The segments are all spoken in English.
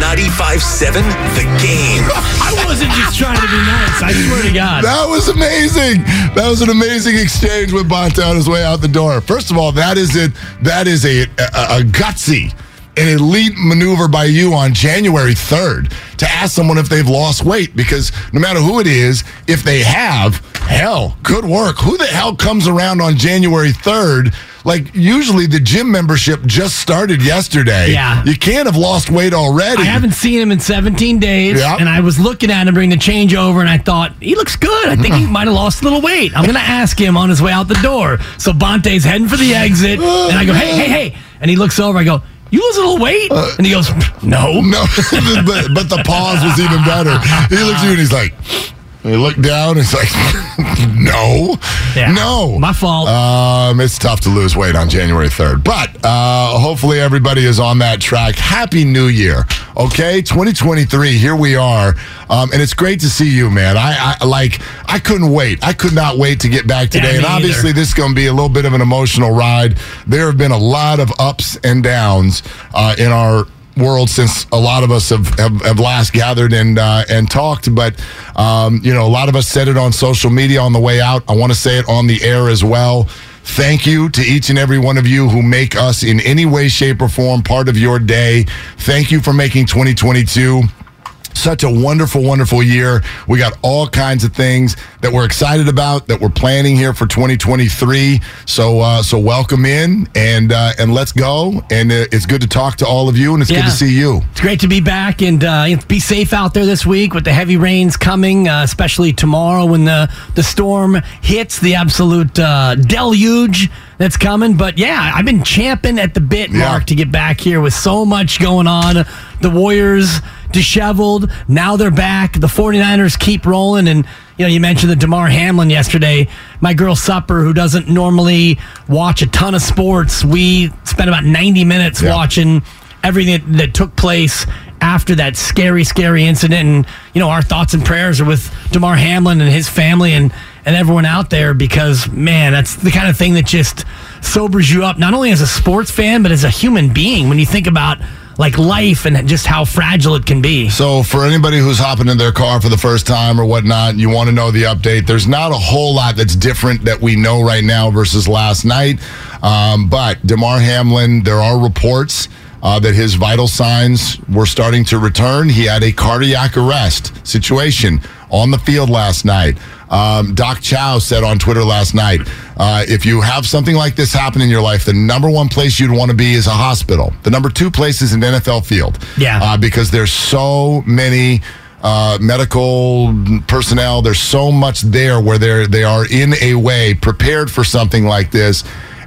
95.7 The Game. I wasn't just trying to be nice. I swear to God. That was amazing. That was an amazing exchange with Bonta on his way out the door. First of all, that is it. That is a, a, a gutsy an elite maneuver by you on January 3rd to ask someone if they've lost weight because no matter who it is, if they have, hell, good work. Who the hell comes around on January 3rd? Like usually the gym membership just started yesterday. Yeah. You can't have lost weight already. I haven't seen him in 17 days, Yeah. and I was looking at him during the changeover, and I thought he looks good. I think he might have lost a little weight. I'm going to ask him on his way out the door. So Bonta's heading for the exit, oh, and I go, "Hey, hey, hey!" And he looks over. I go, "You lose a little weight?" Uh, and he goes, "No." No, but, but the pause was even better. He looks at you and he's like, he looked down It's like, no, Yeah. no. My fault. Um, it's tough to lose weight on January 3rd, but uh, hopefully everybody is on that track. Happy New Year. Okay, 2023, here we are. Um, and it's great to see you, man. I, I like, I couldn't wait. I could not wait to get back today. Yeah, and obviously, either. this is going to be a little bit of an emotional ride. There have been a lot of ups and downs uh, in our world since a lot of us have, have, have last gathered and uh, and talked. But um, you know, a lot of us said it on social media on the way out. I want to say it on the air as well. Thank you to each and every one of you who make us in any way, shape, or form part of your day. Thank you for making 2022 such a wonderful, wonderful year. We got all kinds of things that we're excited about that we're planning here for 2023. So, uh, so welcome in and uh, and let's go. And uh, it's good to talk to all of you, and it's good to see you. It's great to be back and uh, be safe out there this week with the heavy rains coming, uh, especially tomorrow when the, the storm hits the absolute uh, deluge that's coming. But yeah, I've been champing at the bit, Yeah. Mark, to get back here with so much going on. The Warriors disheveled. Now they're back. The 49ers keep rolling. And, you know, you mentioned the Damar Hamlin yesterday. My girl Supper, who doesn't normally watch a ton of sports, we spent about 90 minutes Yeah. watching everything that, that took place after that scary, scary incident. And, you know, our thoughts and prayers are with Damar Hamlin and his family and, and everyone out there because, man, that's the kind of thing that just sobers you up, not only as a sports fan, but as a human being when you think about like life and just how fragile it can be. So, for anybody who's hopping in their car for the first time or whatnot, you want to know the update. There's not a whole lot that's different that we know right now versus last night. Um, but Damar Hamlin, there are reports. Uh, that his vital signs were starting to return. He had a cardiac arrest situation on the field last night. Um, Doc Chow said on Twitter last night uh, if you have something like this happen in your life, the number one place you'd want to be is a hospital. The number two place is an NFL field. Yeah. Uh, because there's so many uh, medical personnel. There's so much there where they're they are in a way prepared for something like this.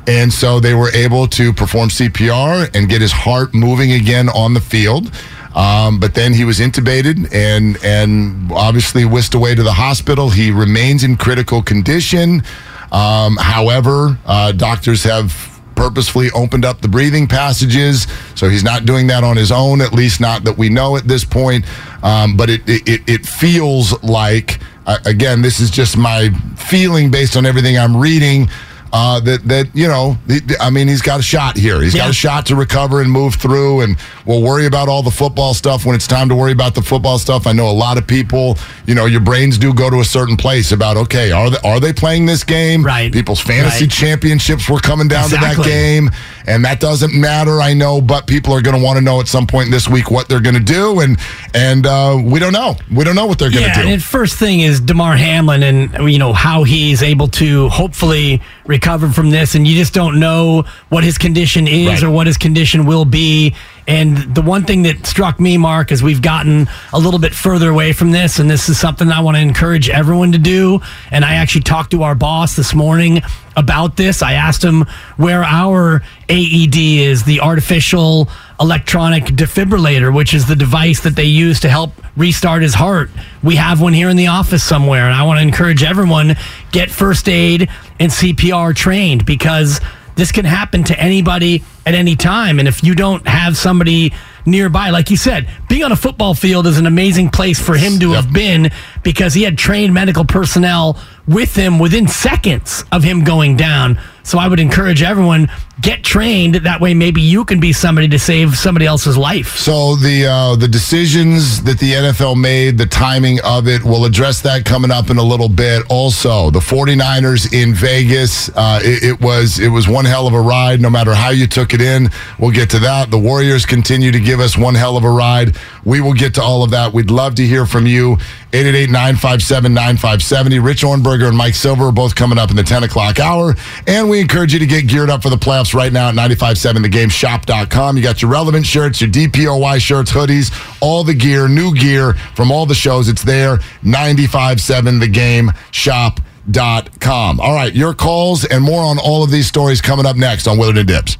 And so they were able to perform CPR and get his heart moving again on the field. Um, but then he was intubated and and obviously whisked away to the hospital. He remains in critical condition. Um, however, uh, doctors have purposefully opened up the breathing passages. So he's not doing that on his own, at least not that we know at this point. Um, but it, it, it feels like, uh, again, this is just my feeling based on everything I'm reading. Uh, that that you know, I mean, he's got a shot here. He's got a shot to recover and move through, and we'll worry about all the football stuff when it's time to worry about the football stuff. I know a lot of people, you know, your brains do go to a certain place about okay, are they are they playing this game? Right. People's fantasy Right. championships were coming down to that game, and that doesn't matter. I know, but people are going to want to know at some point this week what they're going to do, and and uh, we don't know. We don't know what they're going to Yeah, do. and first thing is Damar Hamlin, and you know how he's able to hopefully recover from this, and you just don't know what his condition is Right. or what his condition will be. And the one thing that struck me, Mark, is we've gotten a little bit further away from this, and this is something I want to encourage everyone to do. And I actually talked to our boss this morning about this. I asked him where our AED is, the artificial electronic defibrillator, which is the device that they use to help restart his heart. We have one here in the office somewhere, and I want to encourage everyone get first aid and CPR trained because this can happen to anybody at any time. And if you don't have somebody nearby, like you said, being on a football field is an amazing place for him to Yep. have been because he had trained medical personnel with him within seconds of him going down. So I would encourage everyone get trained. That way, maybe you can be somebody to save somebody else's life. So the uh, the decisions that the NFL made, the timing of it, we'll address that coming up in a little bit. Also, the 49ers in Vegas, uh, it, it was it was one hell of a ride. No matter how you took it in, we'll get to that. The Warriors continue to give us one hell of a ride. We will get to all of that. We'd love to hear from you. 888-957-9570. Rich Ohrnberger and Mike Silver are both coming up in the 10 o'clock hour. And we encourage you to get geared up for the playoffs right now at 957thegameshop.com. You got your relevant shirts, your DPOY shirts, hoodies, all the gear, new gear from all the shows. It's there. 957thegameshop.com. All right, your calls and more on all of these stories coming up next on Willard and Dibs.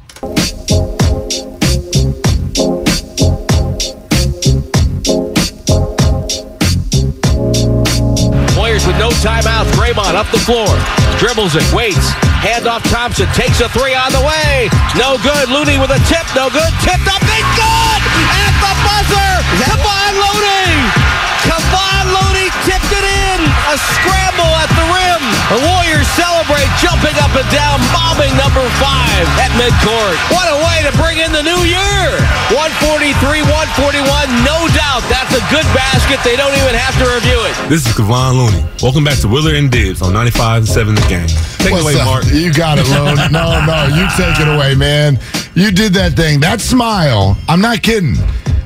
With no timeouts. Draymond up the floor. Dribbles it. Waits. Handoff Thompson. Takes a three on the way. No good. Looney with a tip. No good. Tipped up. It's good! At the buzzer! Kevon Looney! Kevon Looney tipped it in! A scramble at the rim. The Warriors celebrate jumping down, bombing number five at midcourt. What a way to bring in the new year! 143, 141. No doubt that's a good basket. They don't even have to review it. This is Kevon Looney. Welcome back to Willard and Dibs on 95.7 The Game. Take it away, up? Mark. You got it, Lone. No, no, you take it away, man. You did that thing. That smile, I'm not kidding.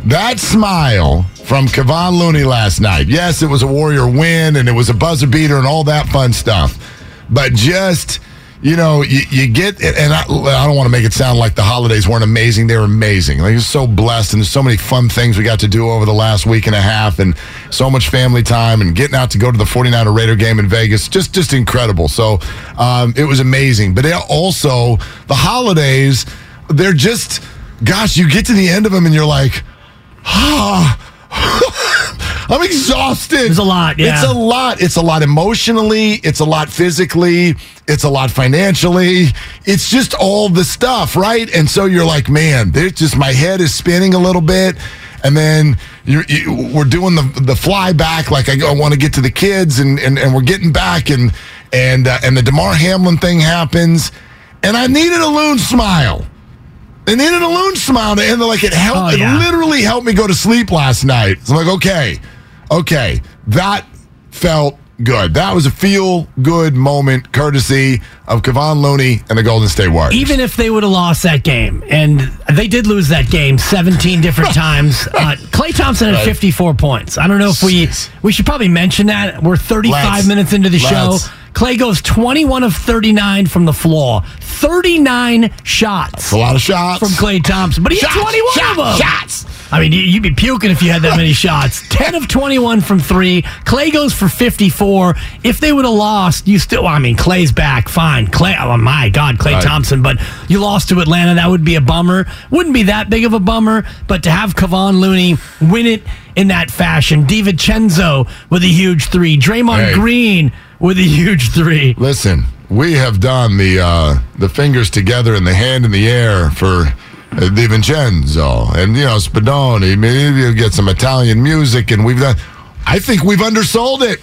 That smile from Kevon Looney last night. Yes, it was a Warrior win and it was a buzzer beater and all that fun stuff. But just, you know, you, you get, and I, I don't want to make it sound like the holidays weren't amazing. They were amazing. Like, you're so blessed and there's so many fun things we got to do over the last week and a half and so much family time and getting out to go to the 49er Raider game in Vegas. Just, just incredible. So um, it was amazing. But it also, the holidays, they're just, gosh, you get to the end of them and you're like, ah. I'm exhausted. It's a lot, yeah. It's a lot. It's a lot emotionally. It's a lot physically. It's a lot financially. It's just all the stuff, right? And so you're like, man, there's just my head is spinning a little bit. And then you're, you, we're doing the the fly back, like I, I want to get to the kids, and, and and we're getting back, and and uh, and the Damar Hamlin thing happens, and I needed a loon smile. They needed a loon smile and. Like it helped. Oh, yeah. It literally helped me go to sleep last night. So I'm like, okay, okay, that felt good. That was a feel good moment, courtesy of Kevon Looney and the Golden State Warriors. Even if they would have lost that game, and they did lose that game 17 different times, uh, Klay Thompson had 54 points. I don't know if we we should probably mention that. We're 35 Let's. minutes into the show. Let's. Klay goes 21 of 39 from the floor. 39 shots It's a lot of shots from Klay Thompson, but he Shots, had 21 shots, of them. shots. I mean, you- you'd be puking if you had that many shots. 10 of 21 from three. Klay goes for 54. If they would have lost, you still, I mean, Klay's back. Fine. Klay, oh my God, Klay Right. Thompson. But you lost to Atlanta. That would be a bummer. Wouldn't be that big of a bummer. But to have Kevon Looney win it in that fashion, DiVincenzo with a huge three, Draymond Hey. Green with a huge three. Listen, we have done the uh, the fingers together and the hand in the air for uh, Di Vincenzo and you know Spadoni. Maybe you'll get some Italian music, and we've done. I think we've undersold it.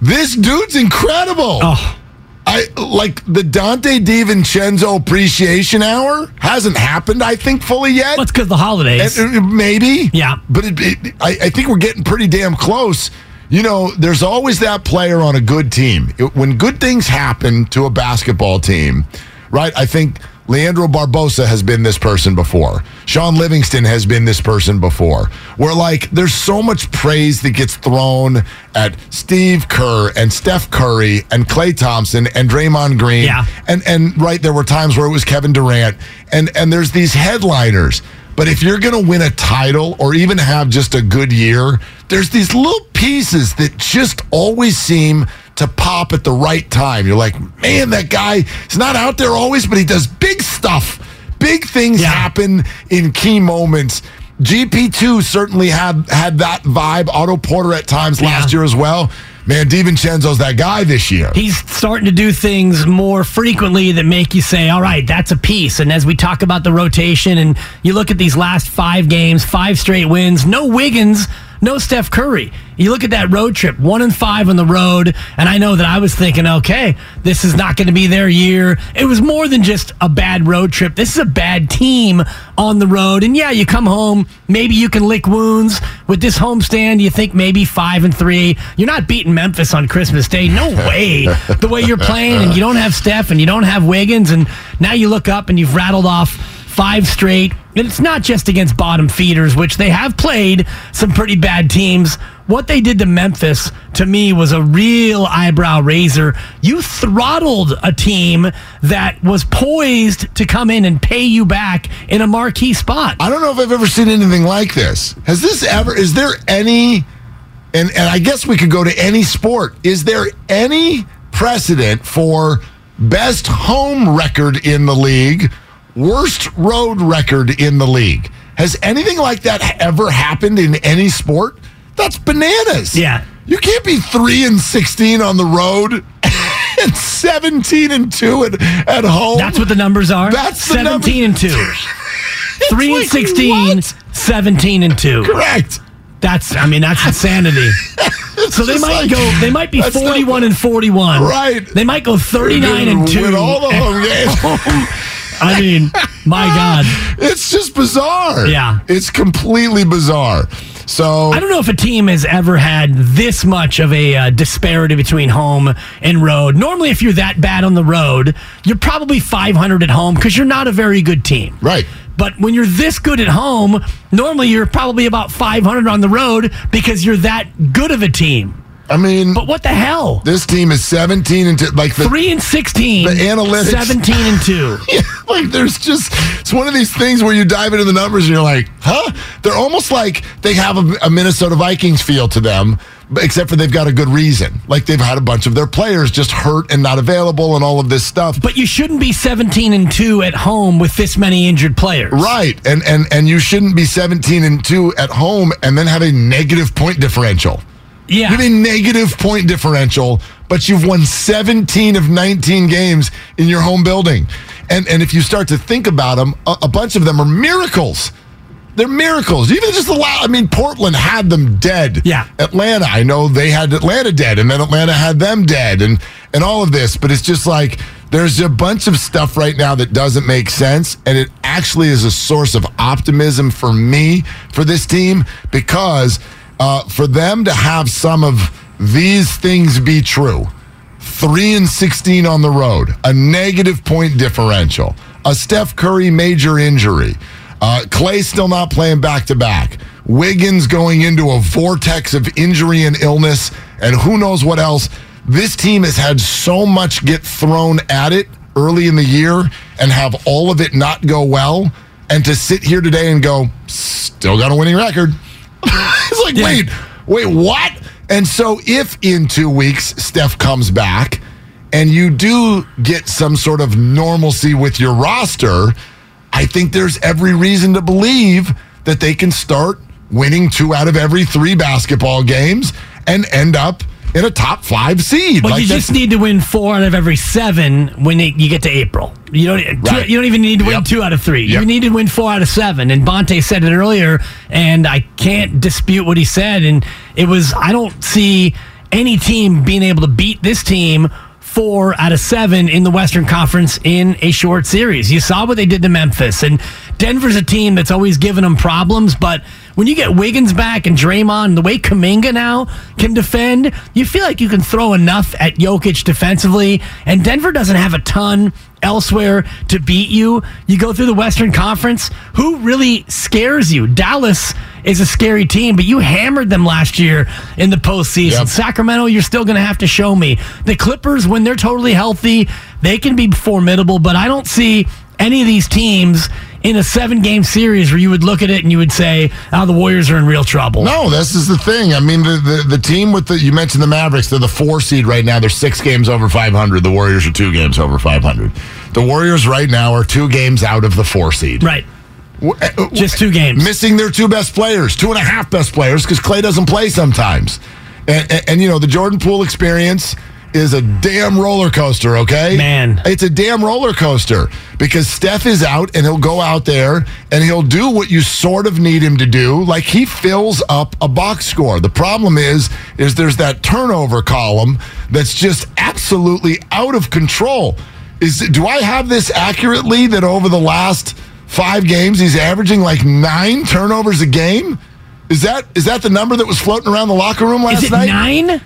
This dude's incredible. Oh. I like the Donte DiVincenzo appreciation hour hasn't happened. I think fully yet. That's because the holidays. And, uh, maybe. Yeah. But it, it, I, I think we're getting pretty damn close. You know, there's always that player on a good team. It- when good things happen to a basketball team, right? I think Leandro Barbosa has been this person before. Shaun Livingston has been this person before. Where, like, there's so much praise that gets thrown at Steve Kerr and Steph Curry and Klay Thompson and Draymond Green. Yeah. And, and right, there were times where it was Kevin Durant. And, and there's these headliners. But if you're going to win a title or even have just a good year, there's these little pieces that just always seem to pop at the right time. You're like, man, that guy is not out there always, but he does big stuff. Big things Yeah. happen in key moments GP2 certainly had had that vibe. Otto Porter at times last year as well. Man, DiVincenzo's that guy this year. He's starting to do things more frequently that make you say, all right, that's a piece. And as we talk about the rotation and you look at these last five games, five straight wins, no Wiggins, no Steph Curry. You look at that road trip, one and five on the road. And I know that I was thinking, okay, this is not going to be their year. It was more than just a bad road trip. This is a bad team on the road. And yeah, you come home, maybe you can lick wounds. With this homestand, you think maybe five and three. You're not beating Memphis on Christmas Day. No way. the way you're playing, and you don't have Steph and you don't have Wiggins. And now you look up and you've rattled off five straight. And it's not just against bottom feeders, which they have played some pretty bad teams. What they did to Memphis, to me, was a real eyebrow raiser. You throttled a team that was poised to come in and pay you back in a marquee spot. I don't know if I've ever seen anything like this. Has this ever? Is there any? And and I guess we could go to any sport. Is there any precedent for best home record in the league, worst road record in the league? Has anything like that ever happened in any sport? That's bananas. Yeah. You can't be three and sixteen on the road and seventeen and two at, at home. That's what the numbers are. That's the 17 and 2. 3 and like, 16, what? 17 and 2. correct. That's I mean that's insanity. so they might like- go they might be that's not- 41 and 41. Right. They might go 39 and 2. Win all the home games. I mean, my god. it's just bizarre. Yeah. It's completely bizarre. So I don't know if a team has ever had this much of a uh, disparity between home and road. Normally, if you're that bad on the road, you're probably 500 at home because you're not a very good team. Right. But when you're this good at home, normally you're probably about 500 on the road because you're that good of a team. I mean But what the hell? this team is 17 and two, like the Three and 16, the analytics- 17 and 2. Yeah, like there's just it's one of these things where you dive into the numbers and you're like, huh? They're almost like they have a, a Minnesota Vikings feel to them, except for they've got a good reason. Like they've had a bunch of their players just hurt and not available and all of this stuff. But you shouldn't be 17 and 2 at home with this many injured players. Right. And and and you shouldn't be 17 and 2 at home and then have a negative point differential. Yeah. Have a negative point differential, but you've won 17 of 19 games in your home building. And and if you start to think about them, a, a bunch of them are miracles. They're miracles. Even just allow. I mean, Portland had them dead. Yeah. Atlanta. I know they had Atlanta dead, and then Atlanta had them dead, and and all of this. But it's just like there's a bunch of stuff right now that doesn't make sense, and it actually is a source of optimism for me for this team because uh, for them to have some of these things be true. Three and 16 on the road, a negative point differential, a Steph Curry major injury, uh, Klay still not playing back to back, Wiggins going into a vortex of injury and illness, and who knows what else. This team has had so much get thrown at it early in the year and have all of it not go well. And to sit here today and go, still got a winning record. Like, Yeah. wait, wait, what? And so if in two weeks Steph comes back and you do get some sort of normalcy with your roster, I think there's every reason to believe that they can start winning two out of every three basketball games and end up in a top five seed. But Like you just need to win four out of every seven when it, you get to April. You don't. two- Right. you don't even need to win Yep. two out of three. Yep. You need to win four out of seven. And Bonta said it earlier, and I can't dispute what he said. And it was I don't see any team being able to beat this team four out of seven in the Western Conference in a short series. You saw what they did to Memphis, and Denver's a team that's always given them problems, but. When you get Wiggins back and Draymond, the way Kuminga now can defend, you feel like you can throw enough at Jokic defensively. And Denver doesn't have a ton elsewhere to beat you. You go through the Western Conference. Who really scares you? Dallas is a scary team, but you hammered them last year in the postseason. Yep. Sacramento, you're still going to have to show me. The Clippers, when they're totally healthy, they can be formidable, but I don't see any of these teams in a seven game series where you would look at it and you would say, oh, the Warriors are in real trouble. No, this is the thing. I mean, the, the, the team with the, you mentioned the Mavericks, they're the four seed right now. They're six games over 500. The Warriors are two games over 500. The Warriors right now are two games out of the four seed. Right. Uh, Just two games. missing their two best players, two and a half best players, because Klay doesn't play sometimes. And, and, and, you know, the Jordan Poole experience is a damn roller coaster, okay? Man. It's a damn roller coaster because Steph is out and he'll go out there and he'll do what you sort of need him to do. Like he fills up a box score. The problem is, is there's that turnover column that's just absolutely out of control. Is do I have this accurately that over the last five games he's averaging like nine turnovers a game? Is that is that the number that was floating around the locker room last Is it night? nine?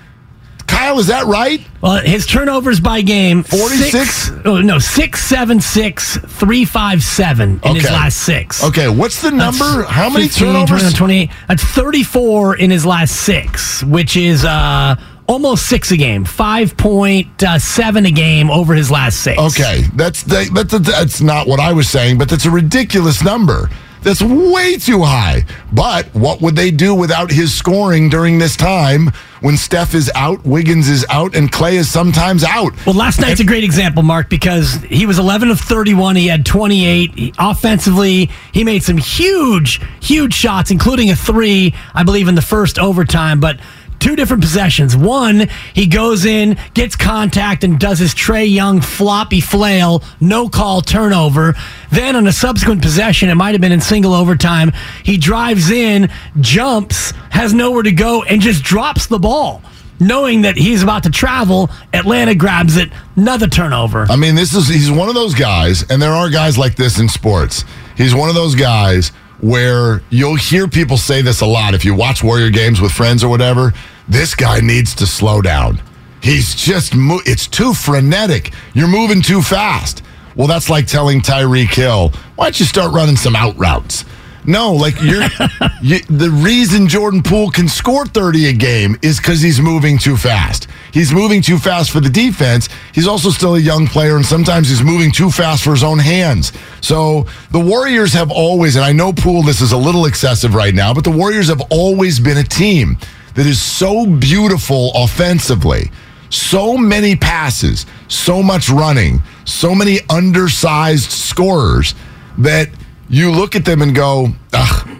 Kyle, is that right? Well, his turnovers by game 46? six- oh, no, six, seven, six, three, five, seven in his last six. Okay, what's the That's number? How many 15, turnovers? 21, 28. That's 34 in his last six, which is uh, almost six a game. 5.7 a game over his last six. Okay, that's that, that's that's not what I was saying, but that's a ridiculous number. That's way too high. But what would they do without his scoring during this time when Steph is out, Wiggins is out, and Klay is sometimes out? Well, last night's a great example, Mark, because he was 11 of 31. He had 28. He- offensively, he made some huge, huge shots, including a three, I believe, in the first overtime. But two different possessions. One, he goes in, gets contact, and does his Trae Young floppy flail, no call turnover. Then on a subsequent possession, it might have been in single overtime, he drives in, jumps, has nowhere to go, and just drops the ball knowing that he's about to travel, Atlanta grabs it, another turnover. I mean, this is he's one of those guys, and there are guys like this in sports. He's one of those guys where you'll hear people say this a lot if you watch Warrior games with friends or whatever. This guy needs to slow down. He's just mo- it's too frenetic. You're moving too fast. Well, that's like telling Tyreek Hill, "Why don't you start running some out routes?" No, like you're you, the reason Jordan Poole can score 30 a game is because he's moving too fast. He's moving too fast for the defense. He's also still a young player, and sometimes he's moving too fast for his own hands. So the Warriors have always, and I know Poole, this is a little excessive right now, but the Warriors have always been a team that is so beautiful offensively. So many passes, so much running, so many undersized scorers that you look at them and go,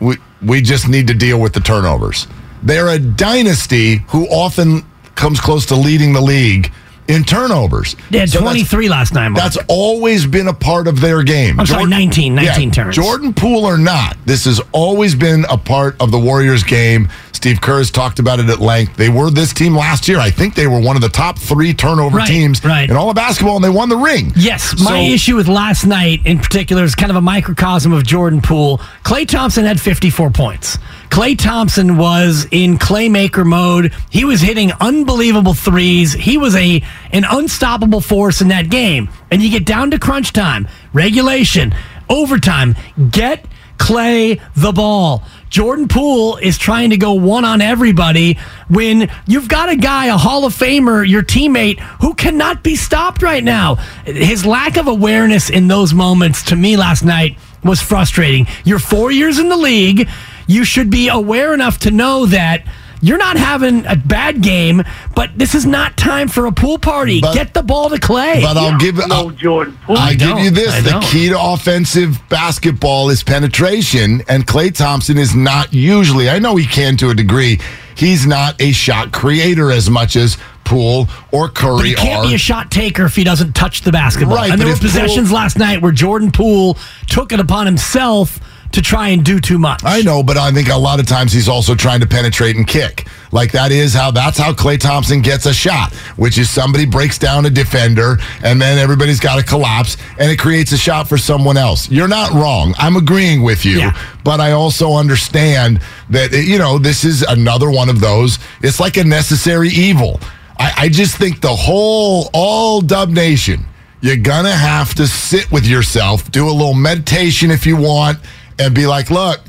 we, we just need to deal with the turnovers. They're a dynasty who often comes close to leading the league in turnovers. They had So 23 last night, Mark. that's always been a part of their game. I'm sorry, 19, 19 turns. Jordan Poole or not, this has always been a part of the Warriors game. Steve Kerr has talked about it at length. They were this team last year. I think they were one of the top three turnover Right, teams right. in all of basketball, and they won the ring. Yes, my So- issue with last night in particular is kind of a microcosm of Jordan Poole. Klay Thompson had 54 points. Klay Thompson was in claymaker mode. He was hitting unbelievable threes. He was a an unstoppable force in that game. And you get down to crunch time, regulation, overtime. Get Klay the ball. Jordan Poole is trying to go one on everybody when you've got a guy, a Hall of Famer, your teammate, who cannot be stopped right now. His lack of awareness in those moments to me last night was frustrating. You're four years in the league. You should be aware enough to know that you're not having a bad game, but this is not time for a pool party. But- Get the ball to Klay. But I'll give no I'll, Jordan Poole. I give you this: I the don't. key to offensive basketball is penetration, and Klay Thompson is not usually. I know he can to a degree. He's not a shot creator as much as Poole or But Curry he can't are. be a shot taker if he doesn't touch the basketball. Right, and there were possessions Poole- last night where Jordan Poole took it upon himself to try and do too much. I know, but I think a lot of times he's also trying to penetrate and kick. Like that is how that's how Klay Thompson gets a shot, which is somebody breaks down a defender and then everybody's got to collapse and it creates a shot for someone else. You're not wrong. I'm agreeing with you, Yeah. but I also understand that you know this is another one of those. It's like a necessary evil. I, I just think the whole all Dub Nation, you're gonna have to sit with yourself, do a little meditation if you want, and be like, look,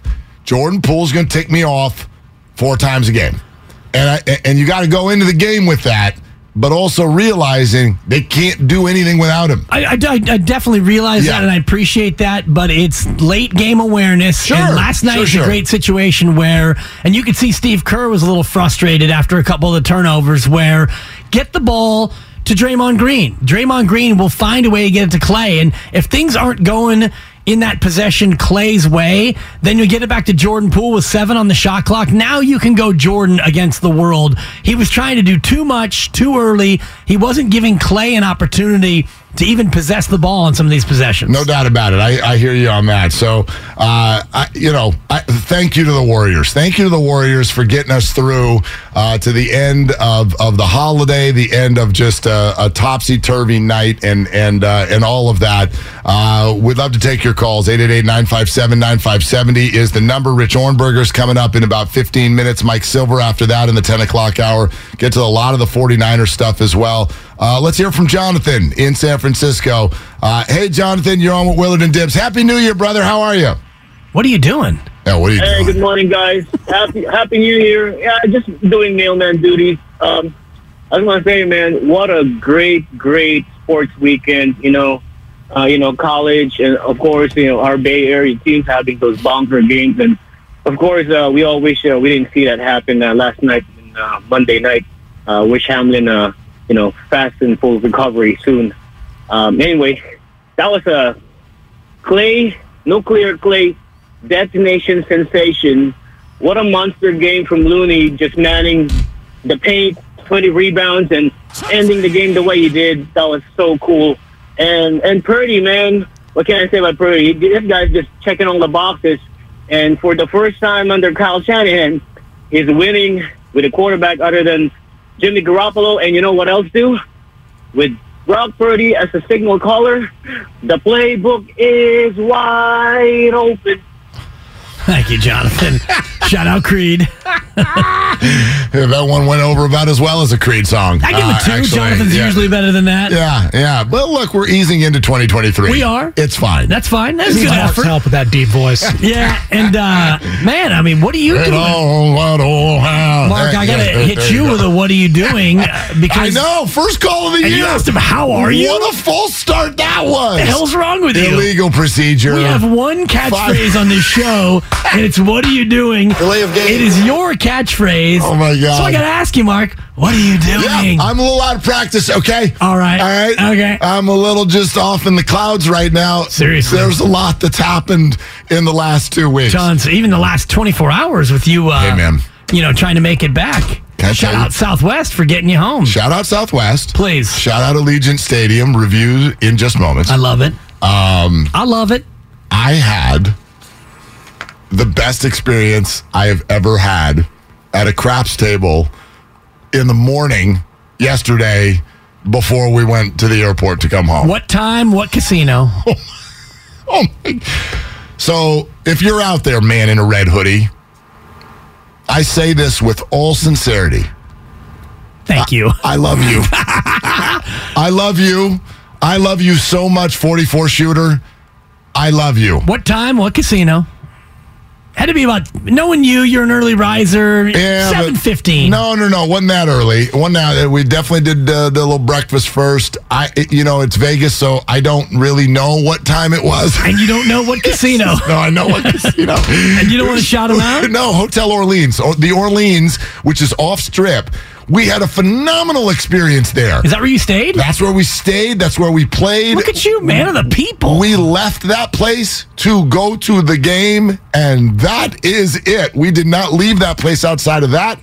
Jordan Poole's gonna take me off four times a game, and I, and you got to go into the game with that, but also realizing they can't do anything without him. I, I, I- I definitely realize Yeah. that and I appreciate that, but it's late game awareness. Sure, and last night sure, was sure. a great situation where, and you could see Steve Kerr was a little frustrated after a couple of the turnovers where get the ball to Draymond Green. Draymond Green will find a way to get it to Klay. And if things aren't going in that possession Klay's way, then you get it back to Jordan Poole with seven on the shot clock. Now you can go Jordan against the world. He was trying to do too much too early. He wasn't giving Klay an opportunity to even possess the ball on some of these possessions. No doubt about it. I, I hear you on that. So, uh, I, you know, I, thank you to the Warriors. Thank you to the Warriors for getting us through uh, to the end of, of the holiday, the end of just a, a topsy turvy night, and and uh, and all of that. Uh, we'd love to take your calls. 888-957-9570 is the number. Rich Ohrnberger's coming up in about 15 minutes. Mike Silver after that in the 10 o'clock hour. Get to a lot of the 49er stuff as well. Uh, let's hear from Jonathan in San Francisco. Uh, hey, Jonathan, you're on with Willard and Dibs. Happy New Year, brother. How are you? What are you doing? Yeah, what are you Hey, doing? good morning, guys. Happy Happy New Year. Yeah, just doing mailman duties. Um, I was going to say, man, what a great, great sports weekend. You know, uh, you know, college, and of course, you know, our Bay Area teams having those bonker games, and of course, uh, we all wish uh, we didn't see that happen uh, last night, and, uh, Monday night. Uh, wish Hamlin, uh, you know, fast and full recovery soon. Um, anyway, that was a Klay, nuclear Klay, detonation sensation. What a monster game from Looney, just manning the paint, 20 rebounds, and ending the game the way he did. That was so cool. And and Purdy, man, what can I say about Purdy? This guy's just checking all the boxes. And for the first time under Kyle Shanahan, he's winning with a quarterback other than Jimmy Garoppolo. And you know what else, do? With Brock Purdy as a signal caller, the playbook is wide open. Thank you, Jonathan. Shout out Creed. That one went over about as well as a Creed song. I give Uh, it two. actually, Jonathan's yeah. usually better than that. Yeah, yeah. But look, we're easing into 2023. We are. It's fine. That's fine. That's good effort. help with that deep voice. Yeah, and uh, man, I mean, what are you doing? all went all out. Mark, I gotta Yeah, hit there you go. with a "What are you doing?" uh, I Because know. First call of the year. you asked him, "How are you?" What a false start that was. What the hell's wrong with you? Illegal procedure. We have one catchphrase on this show, and it's "What are you doing?" Delay of game. It is your catchphrase. Oh, my God. So I gotta ask you, Mark, what are you doing? Yeah? I'm a little out of practice, okay? All right. All right. Okay. I'm a little just off in the clouds right now. Seriously. There's a lot that's happened in the last two weeks. John, so even the last 24 hours with you, uh, Hey, man. you know, trying to make it back. Can Shout out Southwest for getting you home. Shout out Southwest. Please. Shout out Allegiant Stadium. Review in just moments. I love it. Um, I love it. I had the best experience I have ever had at a craps table in the morning yesterday before we went to the airport to come home. What time? What casino? Oh, oh my. So, if you're out there, man in a red hoodie, I say this with all sincerity. Thank you. I love you. I love you. I love you so much, 44 shooter. I love you. What time? What casino? Had to be about knowing you. You're an early riser. Yeah, Seven fifteen. No, no, no. Wasn't that early? One that we definitely did uh, the little breakfast first. I, it- you know, it's Vegas, so I don't really know what time it was. and you don't know what casino. no, I know what casino. And you don't wanna shout 'em out? No, Hotel Orleans, or the Orleans, which is off strip. We had a phenomenal experience there. Is that where you stayed? That's where we stayed. That's where we played. Look at you, man of the people. We left that place to go to the game, and that is it. We did not leave that place outside of that.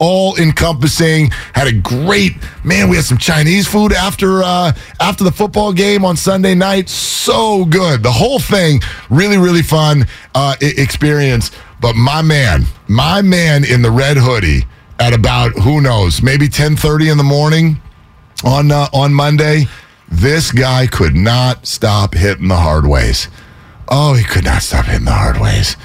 All encompassing. Had a great man. We had some Chinese food after uh, after the football game on Sunday night. So good. The whole thing really really fun uh, experience. But my man, my man in the red hoodie at about who knows maybe ten thirty in the morning on uh, on Monday, this guy could not stop hitting the hard ways. Oh, he could not stop hitting the hard ways.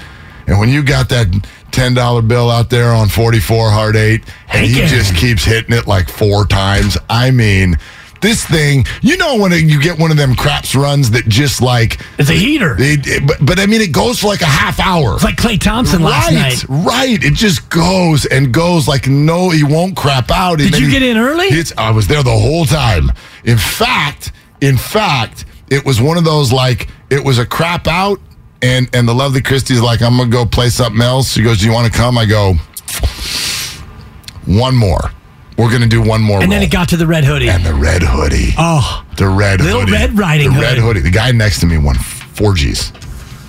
And when you got that ten dollar bill out there on forty four hard eight, and he just keeps hitting it like four times. I mean, this thing. You know when you get one of them craps runs that just like. It's a heater. It, it- but, but I mean, it goes for like a half hour. It's like Klay Thompson last right, night. right. It just goes and goes like no, he won't crap out. And Did you he- get in early? It's, I was there the whole time. In fact, in fact, it was one of those like it was a crap out, and and the lovely Christie's like, I'm gonna go play something else. She goes, Do you want to come? I go, one more. We're gonna do one more. And then roll." it got to the red hoodie. and the red hoodie. Oh, the red Little hoodie. Red Riding the Hood. red hoodie. The guy next to me won four Gs.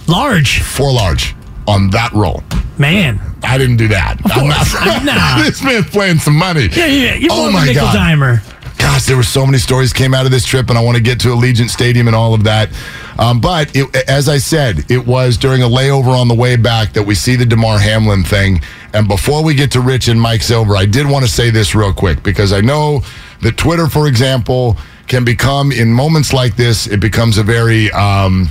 Large. Four large on that roll. Man. I didn't do that. I'm course. Nah. this man's playing some money. Yeah, yeah. You're oh my nickel god. dimer. Gosh, there were so many stories came out of this trip, and I want to get to Allegiant Stadium and all of that. Um, but it, as I said, it was during a layover on the way back that we see the Damar Hamlin thing. And before we get to Rich and Mike Silver, I did want to say this real quick because I know that Twitter, for example, can become in moments like this, it becomes a very um,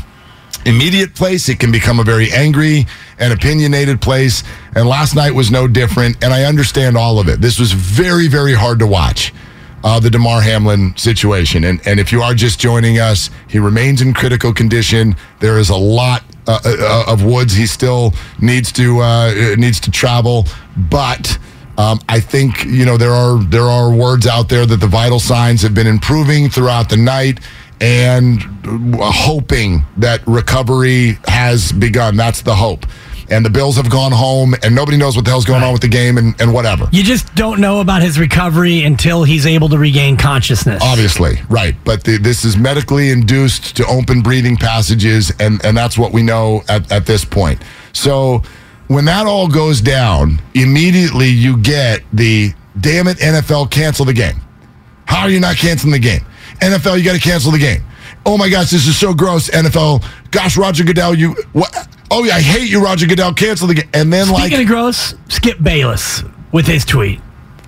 immediate place. It can become a very angry and opinionated place. And last night was no different. And I understand all of it. This was very, very hard to watch. Uh, the Damar Hamlin situation, and and if you are just joining us, he remains in critical condition. There is a lot uh, uh, of woods he still needs to uh, needs to travel, but um, I think you know there are there are words out there that the vital signs have been improving throughout the night and uh, hoping that recovery has begun. That's the hope. And the Bills have gone home, and nobody knows what the hell's going on with the game and, and whatever. You just don't know about his recovery until he's able to regain consciousness. Obviously, right. But the, this is medically induced to open breathing passages, and, and that's what we know at, at this point. So when that all goes down, immediately you get the damn it, NFL, cancel the game. How are you not canceling the game? NFL, you got to cancel the game. Oh my gosh, this is so gross. NFL, gosh, Roger Goodell, you what? Oh yeah, I hate you, Roger Goodell. Cancel the game. And then Speaking like of gross, Skip Bayless with his tweet.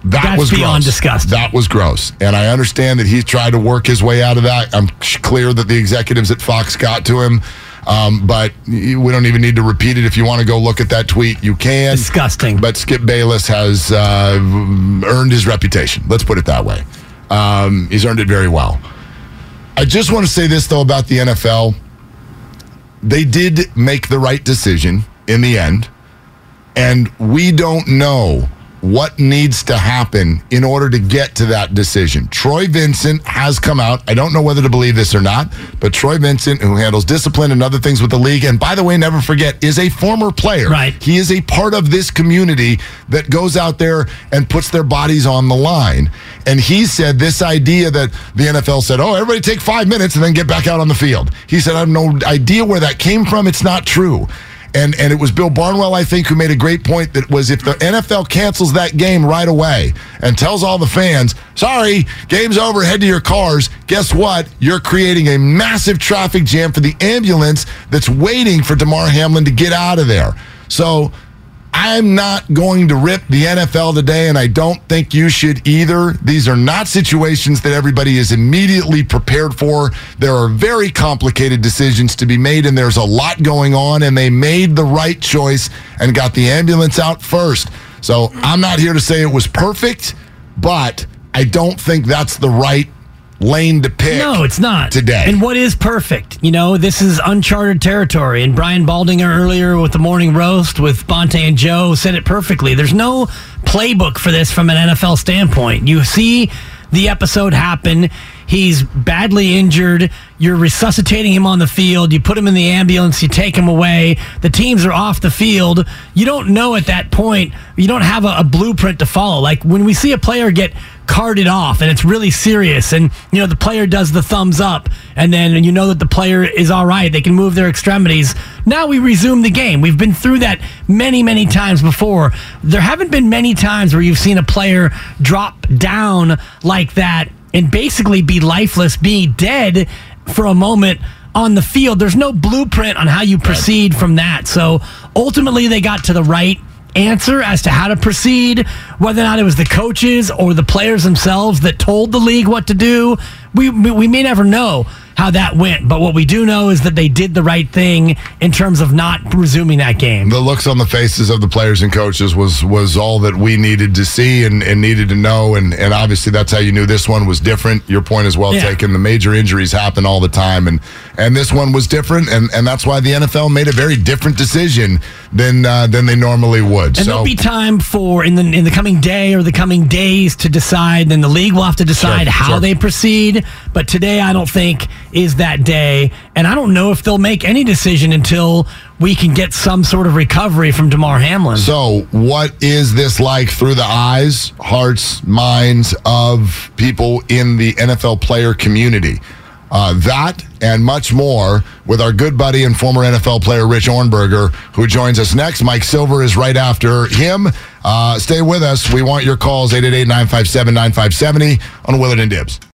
that that's was beyond gross. disgusting. That was gross, and I understand that he's tried to work his way out of that. I'm clear that the executives at Fox got to him, um, but we don't even need to repeat it. If you want to go look at that tweet, you can. Disgusting. But Skip Bayless has uh, earned his reputation. Let's put it that way. Um, he's earned it very well. I just want to say this though about the NFL. They did make the right decision in the end, and we don't know what needs to happen in order to get to that decision. Troy Vincent has come out. I don't know whether to believe this or not, but Troy Vincent, who handles discipline and other things with the league, and by the way, never forget, is a former player. Right. He is a part of this community that goes out there and puts their bodies on the line. And he said this idea that the NFL said, oh, everybody take five minutes and then get back out on the field. He said, I have no idea where that came from. It's not true. And, and it was Bill Barnwell, I think, who made a great point that was if the NFL cancels that game right away and tells all the fans, sorry, game's over, head to your cars, guess what? You're creating a massive traffic jam for the ambulance that's waiting for Damar Hamlin to get out of there. So I'm not going to rip the NFL today, and I don't think you should either. These are not situations that everybody is immediately prepared for. There are very complicated decisions to be made, and there's a lot going on, and they made the right choice and got the ambulance out first. So I'm not here to say it was perfect, but I don't think that's the right lane to pick. No, it's not. Today. And what is perfect? You know, this is uncharted territory. And Brian Baldinger earlier with the morning roast with Bonta and Joe said it perfectly. There's no playbook for this from an NFL standpoint. You see the episode happen. He's badly injured. You're resuscitating him on the field. You put him in the ambulance. You take him away. The teams are off the field. You don't know at that point. You don't have a, a blueprint to follow. Like when we see a player get carted off and it's really serious and you know the player does the thumbs up and then you know that the player is all right they can move their extremities now we resume the game we've been through that many many times before there haven't been many times where you've seen a player drop down like that and basically be lifeless be dead for a moment on the field there's no blueprint on how you proceed from that so ultimately they got to the right answer as to how to proceed, whether or not it was the coaches or the players themselves that told the league what to do. We, we, may never know how that went, but what we do know is that they did the right thing in terms of not resuming that game. the looks on the faces of the players and coaches was was all that we needed to see and, and needed to know and and obviously that's how you knew this one was different your point is well Yeah. taken the major injuries happen all the time and and this one was different and and that's why the NFL made a very different decision than uh, than they normally would And so there'll be time for in the in the coming day or the coming days to decide. Then the league will have to decide Sure, how sure. they proceed. But today, I don't think is that day, and I don't know if they'll make any decision until we can get some sort of recovery from Damar Hamlin. So, what is this like through the eyes, hearts, minds of people in the NFL player community? Uh, that and much more with our good buddy and former NFL player Rich Ohrnberger, who joins us next. Mike Silver is right after him. Uh, stay with us. We want your calls 888 957 9570 on Willard and Dibs.